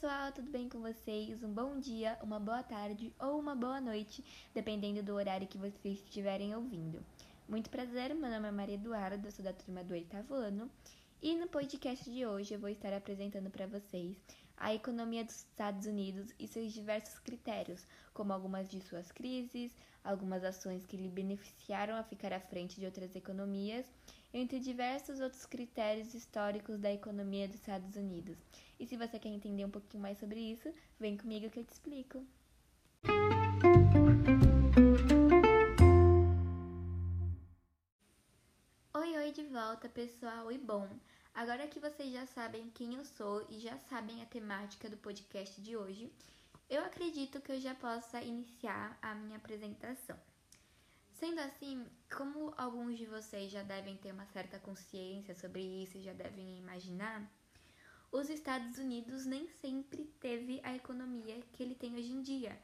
pessoal, tudo bem com vocês? Um bom dia, uma boa tarde ou uma boa noite, dependendo do horário que vocês estiverem ouvindo. Muito prazer, meu nome é Maria Eduarda, sou da turma do oitavo ano e no podcast de hoje eu vou estar apresentando para vocês a economia dos Estados Unidos e seus diversos critérios, como algumas de suas crises, algumas ações que lhe beneficiaram a ficar à frente de outras economias, entre diversos outros critérios históricos da economia dos Estados Unidos. E se você quer entender um pouquinho mais sobre isso, vem comigo que eu te explico. Oi, oi de volta, pessoal, e bom, Agora que vocês já sabem quem eu sou e já sabem a temática do podcast de hoje, eu acredito que eu já possa iniciar a minha apresentação. Sendo assim, como alguns de vocês já devem ter uma certa consciência sobre isso e já devem imaginar, os Estados Unidos nem sempre teve a economia que ele tem hoje em dia.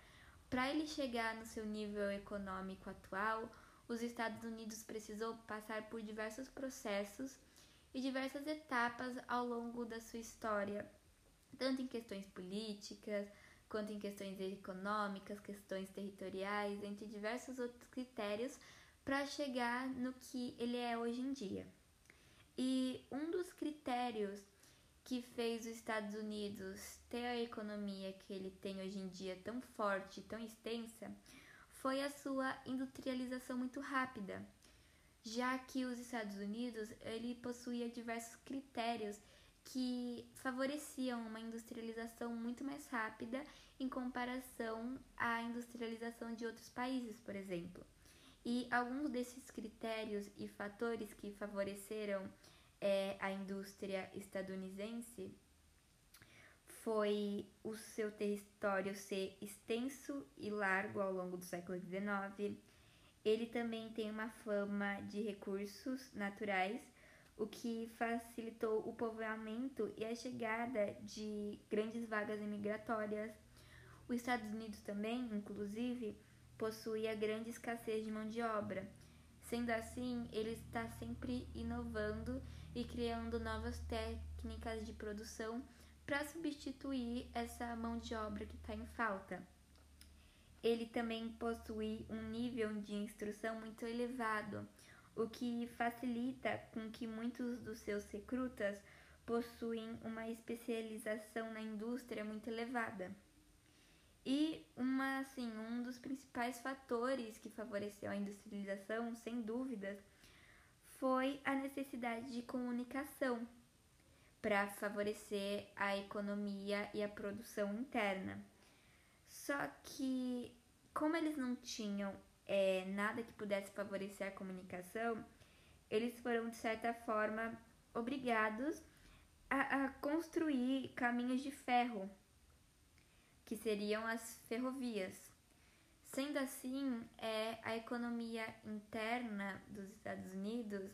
Para ele chegar no seu nível econômico atual, os Estados Unidos precisou passar por diversos processos e diversas etapas ao longo da sua história, tanto em questões políticas, quanto em questões econômicas, questões territoriais, entre diversos outros critérios, para chegar no que ele é hoje em dia. E um dos critérios que fez os Estados Unidos ter a economia que ele tem hoje em dia tão forte, tão extensa, foi a sua industrialização muito rápida já que os Estados Unidos ele possuía diversos critérios que favoreciam uma industrialização muito mais rápida em comparação à industrialização de outros países, por exemplo. E alguns desses critérios e fatores que favoreceram é, a indústria estadunidense foi o seu território ser extenso e largo ao longo do século XIX, ele também tem uma fama de recursos naturais, o que facilitou o povoamento e a chegada de grandes vagas imigratórias. Os Estados Unidos também, inclusive, possuía grande escassez de mão de obra. Sendo assim, ele está sempre inovando e criando novas técnicas de produção para substituir essa mão de obra que está em falta. Ele também possui um nível de instrução muito elevado, o que facilita com que muitos dos seus recrutas possuem uma especialização na indústria muito elevada. E uma, assim, um dos principais fatores que favoreceu a industrialização, sem dúvidas, foi a necessidade de comunicação para favorecer a economia e a produção interna. Só que, como eles não tinham é, nada que pudesse favorecer a comunicação, eles foram, de certa forma, obrigados a, a construir caminhos de ferro, que seriam as ferrovias. Sendo assim, é, a economia interna dos Estados Unidos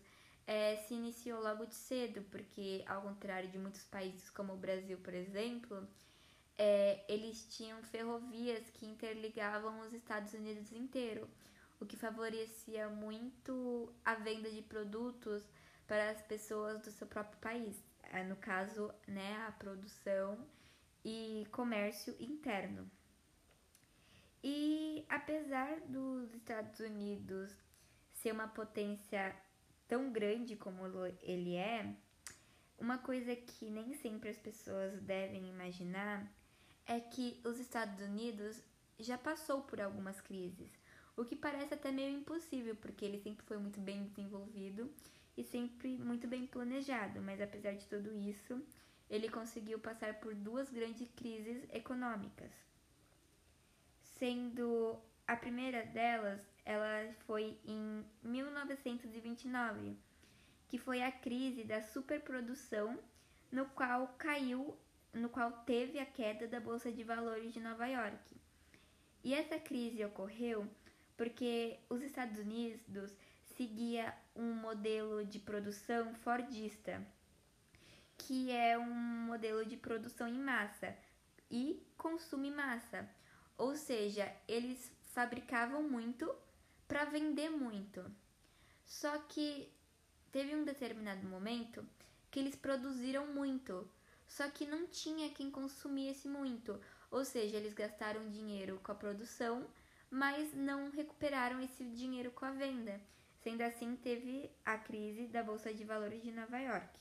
é, se iniciou logo de cedo, porque, ao contrário de muitos países como o Brasil, por exemplo, é, eles tinham ferrovias que interligavam os Estados Unidos inteiro, o que favorecia muito a venda de produtos para as pessoas do seu próprio país. É, no caso, né, a produção e comércio interno. E apesar dos Estados Unidos ser uma potência tão grande como ele é, uma coisa que nem sempre as pessoas devem imaginar é que os Estados Unidos já passou por algumas crises, o que parece até meio impossível, porque ele sempre foi muito bem desenvolvido e sempre muito bem planejado, mas apesar de tudo isso, ele conseguiu passar por duas grandes crises econômicas. Sendo a primeira delas, ela foi em 1929, que foi a crise da superprodução, no qual caiu no qual teve a queda da Bolsa de Valores de Nova York. E essa crise ocorreu porque os Estados Unidos seguia um modelo de produção fordista, que é um modelo de produção em massa e consumo em massa. Ou seja, eles fabricavam muito para vender muito. Só que teve um determinado momento que eles produziram muito, só que não tinha quem consumisse muito, ou seja, eles gastaram dinheiro com a produção, mas não recuperaram esse dinheiro com a venda. Sendo assim, teve a crise da Bolsa de Valores de Nova York.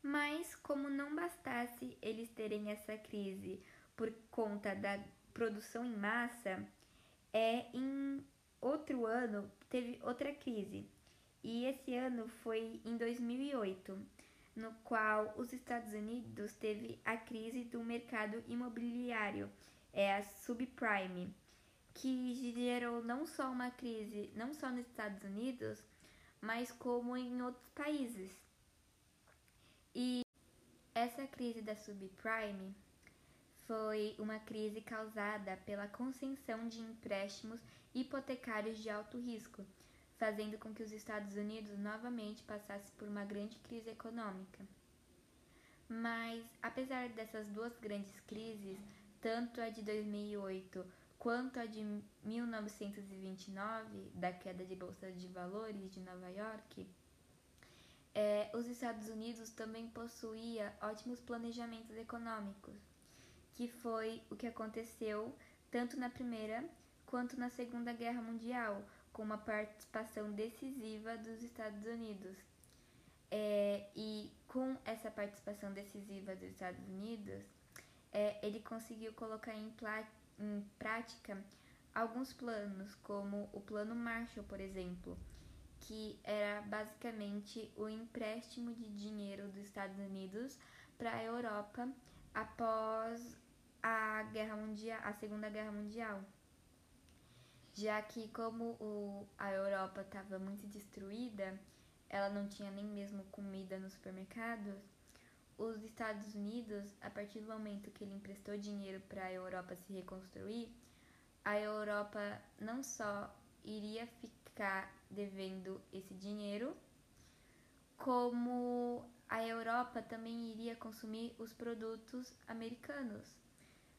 Mas, como não bastasse eles terem essa crise por conta da produção em massa, é em outro ano teve outra crise. E esse ano foi em 2008, no qual os Estados Unidos teve a crise do mercado imobiliário, é a subprime que gerou não só uma crise, não só nos Estados Unidos, mas como em outros países. E essa crise da subprime foi uma crise causada pela concessão de empréstimos hipotecários de alto risco, fazendo com que os Estados Unidos novamente passassem por uma grande crise econômica. Mas, apesar dessas duas grandes crises, tanto a de 2008 quanto a de 1929, da queda de bolsa de valores de Nova York, é, os Estados Unidos também possuía ótimos planejamentos econômicos, que foi o que aconteceu tanto na Primeira quanto na Segunda Guerra Mundial, com uma participação decisiva dos Estados Unidos. É, e com essa participação decisiva dos Estados Unidos, é, ele conseguiu colocar em, em prática alguns planos, como o Plano Marshall, por exemplo, que era basicamente o empréstimo de dinheiro dos Estados Unidos para a Europa após a Guerra Mundial, a Segunda Guerra Mundial. Já que como o, a Europa estava muito destruída, ela não tinha nem mesmo comida nos supermercados, os Estados Unidos, a partir do momento que ele emprestou dinheiro para a Europa se reconstruir, a Europa não só iria ficar devendo esse dinheiro, como a Europa também iria consumir os produtos americanos.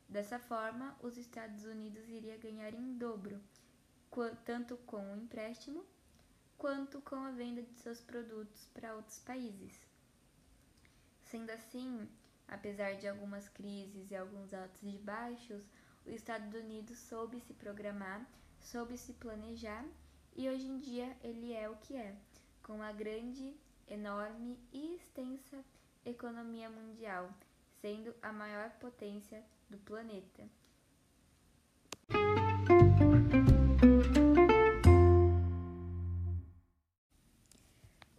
Dessa forma, os Estados Unidos iria ganhar em dobro, tanto com o empréstimo quanto com a venda de seus produtos para outros países. Sendo assim, apesar de algumas crises e alguns altos e baixos, os Estados Unidos soube se programar, soube se planejar e hoje em dia ele é o que é, com uma grande, enorme e extensa economia mundial, sendo a maior potência do planeta.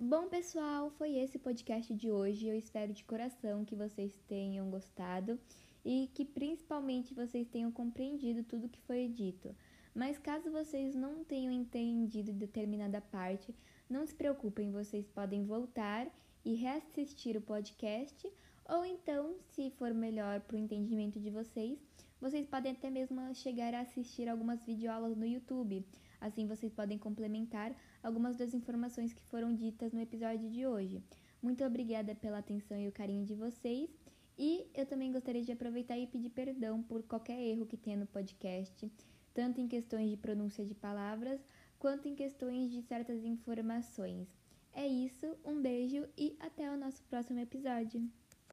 Bom, pessoal, foi esse podcast de hoje. Eu espero de coração que vocês tenham gostado e que principalmente vocês tenham compreendido tudo que foi dito. Mas caso vocês não tenham entendido determinada parte, não se preocupem, vocês podem voltar e reassistir o podcast, ou então, se for melhor para o entendimento de vocês, vocês podem até mesmo chegar a assistir algumas videoaulas no YouTube. Assim vocês podem complementar algumas das informações que foram ditas no episódio de hoje. Muito obrigada pela atenção e o carinho de vocês. E eu também gostaria de aproveitar e pedir perdão por qualquer erro que tenha no podcast, tanto em questões de pronúncia de palavras, quanto em questões de certas informações. É isso, um beijo e até o nosso próximo episódio.